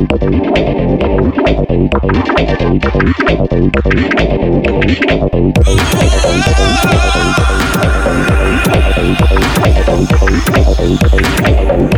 I don't know.